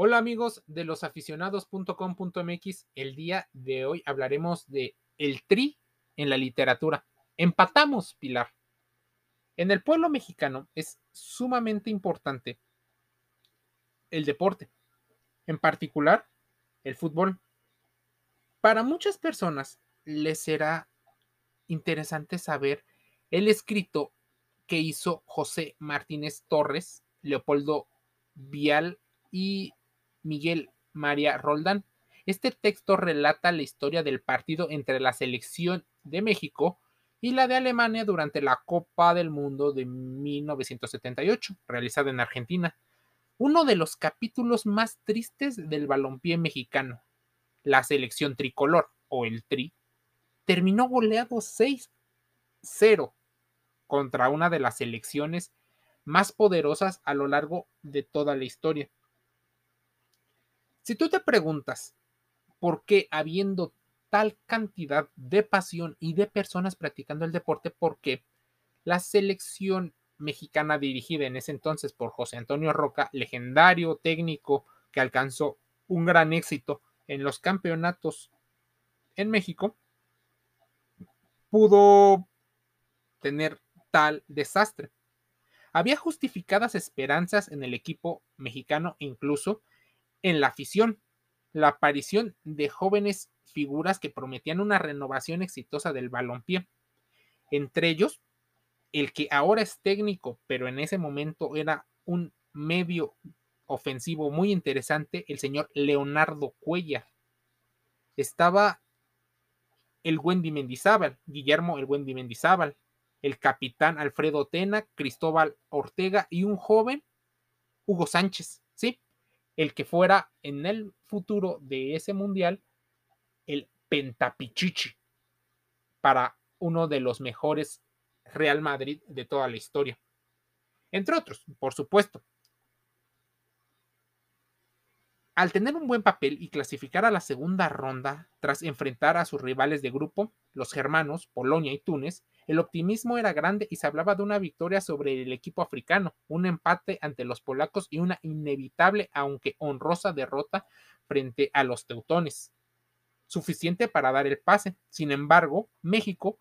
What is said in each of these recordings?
Hola amigos de losaficionados.com.mx. El día de hoy hablaremos de el tri en la literatura. Empatamos, Pilar. En el pueblo mexicano es sumamente importante el deporte, en particular el fútbol. Para muchas personas les será interesante saber el escrito que hizo José Martínez Torres, Leopoldo Vial y Miguel María Roldán. Este texto relata la historia del partido entre la selección de México y la de Alemania durante la Copa del Mundo de 1978, realizada en Argentina. Uno de los capítulos más tristes del balompié mexicano. La selección tricolor, o el Tri, terminó goleado 6-0 contra una de las selecciones más poderosas a lo largo de toda la historia. Si tú te preguntas por qué habiendo tal cantidad de pasión y de personas practicando el deporte, por qué la selección mexicana dirigida en ese entonces por José Antonio Roca, legendario técnico que alcanzó un gran éxito en los campeonatos en México, pudo tener tal desastre. Había justificadas esperanzas en el equipo mexicano, incluso en la afición, la aparición de jóvenes figuras que prometían una renovación exitosa del balompié. Entre ellos, el que ahora es técnico, pero en ese momento era un medio ofensivo muy interesante, el señor Leonardo Cuellar. Estaba el Wendy Mendizábal, Guillermo el Wendy Mendizábal, el capitán Alfredo Tena, Cristóbal Ortega y un joven Hugo Sánchez. El que fuera en el futuro de ese mundial el Pentapichichi para uno de los mejores Real Madrid de toda la historia. Entre otros, por supuesto. Al tener un buen papel y clasificar a la segunda ronda tras enfrentar a sus rivales de grupo, los germanos, Polonia y Túnez, el optimismo era grande y se hablaba de una victoria sobre el equipo africano, un empate ante los polacos y una inevitable, aunque honrosa derrota frente a los teutones. Suficiente para dar el pase. Sin embargo, México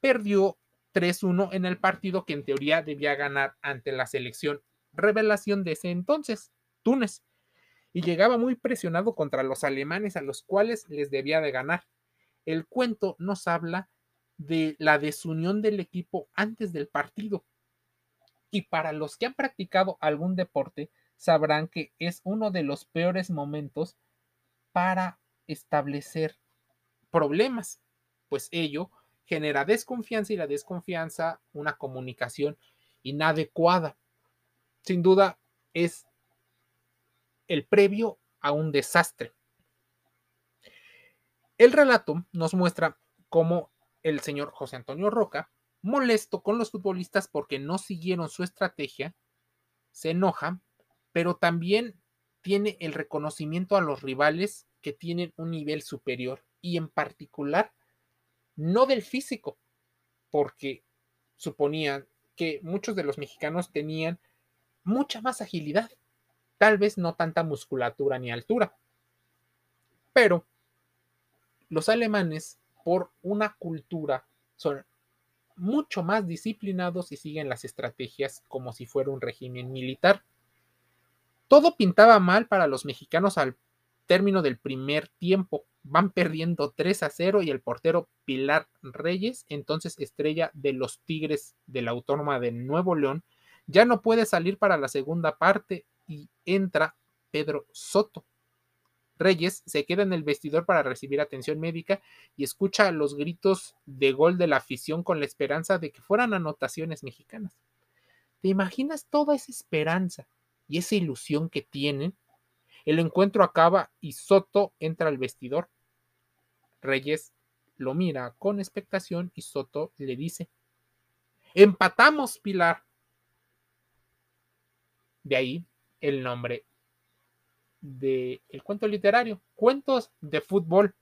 perdió 3-1 en el partido que en teoría debía ganar ante la selección revelación de ese entonces, Túnez, y llegaba muy presionado contra los alemanes a los cuales les debía de ganar. El cuento nos habla de la desunión del equipo antes del partido. Y para los que han practicado algún deporte, sabrán que es uno de los peores momentos para establecer problemas, pues ello genera desconfianza y la desconfianza una comunicación inadecuada. Sin duda es el previo a un desastre. El relato nos muestra cómo el señor José Antonio Roca, molesto con los futbolistas porque no siguieron su estrategia, se enoja, pero también tiene el reconocimiento a los rivales que tienen un nivel superior y en particular no del físico, porque suponían que muchos de los mexicanos tenían mucha más agilidad, tal vez no tanta musculatura ni altura, pero los alemanes por una cultura son mucho más disciplinados y siguen las estrategias como si fuera un régimen militar. Todo pintaba mal para los mexicanos al término del primer tiempo. Van perdiendo 3 a 0 y el portero Pilar Reyes, entonces estrella de los Tigres de la Autónoma de Nuevo León, ya no puede salir para la segunda parte y entra Pedro Soto. Reyes se queda en el vestidor para recibir atención médica y escucha los gritos de gol de la afición con la esperanza de que fueran anotaciones mexicanas. ¿Te imaginas toda esa esperanza y esa ilusión que tienen? El encuentro acaba y Soto entra al vestidor. Reyes lo mira con expectación y Soto le dice, empatamos, Pilar. De ahí el nombre del el cuento literario, cuentos de fútbol.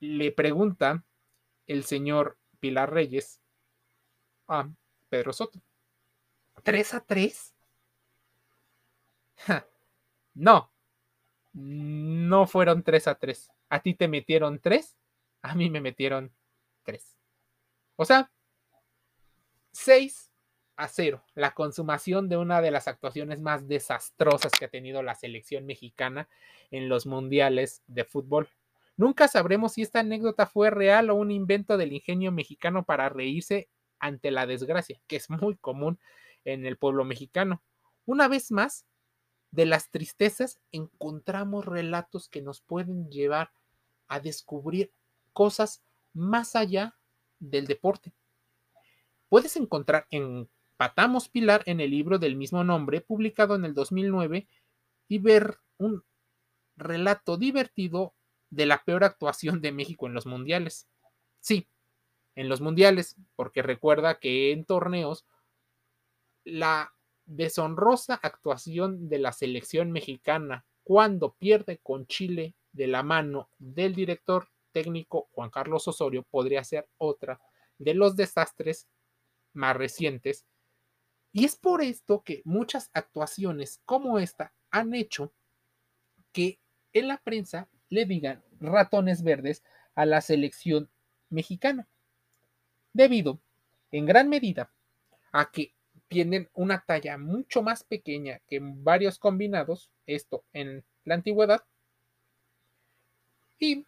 Le pregunta el señor Pilar Reyes a Pedro Soto. ¿Tres a tres? No, no fueron 3 a 3. A ti te metieron 3, a mí me metieron 3. O sea, 6 a 0. La consumación de una de las actuaciones más desastrosas que ha tenido la selección mexicana en los mundiales de fútbol. Nunca sabremos si esta anécdota fue real o un invento del ingenio mexicano para reírse ante la desgracia, que es muy común en el pueblo mexicano. Una vez más, de las tristezas encontramos relatos que nos pueden llevar a descubrir cosas más allá del deporte. Puedes encontrar en Patamos Pilar en el libro del mismo nombre, publicado en el 2009, y ver un relato divertido de la peor actuación de México en los mundiales. Sí, en los mundiales, porque recuerda que en torneos la deshonrosa actuación de la selección mexicana cuando pierde con Chile de la mano del director técnico Juan Carlos Osorio podría ser otra de los desastres más recientes. Y es por esto que muchas actuaciones como esta han hecho que en la prensa le digan ratones verdes a la selección mexicana. Debido, en gran medida, a que tienen una talla mucho más pequeña que varios combinados, esto en la antigüedad, y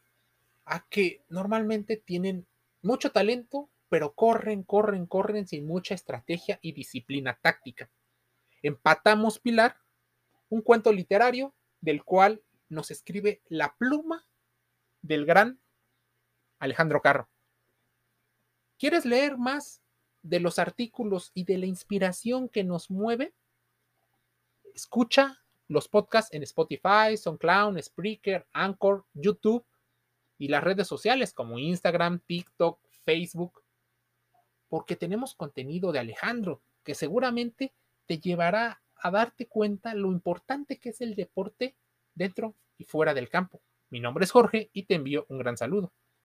a que normalmente tienen mucho talento, pero corren, corren, corren sin mucha estrategia y disciplina táctica. Empatamos Pilar, un cuento literario del cual nos escribe la pluma del gran Alejandro Carro. ¿Quieres leer más de los artículos y de la inspiración que nos mueve, escucha los podcasts en Spotify, SoundCloud, Spreaker, Anchor, YouTube y las redes sociales como Instagram, TikTok, Facebook, porque tenemos contenido de Alejandro que seguramente te llevará a darte cuenta lo importante que es el deporte dentro y fuera del campo. Mi nombre es Jorge y te envío un gran saludo.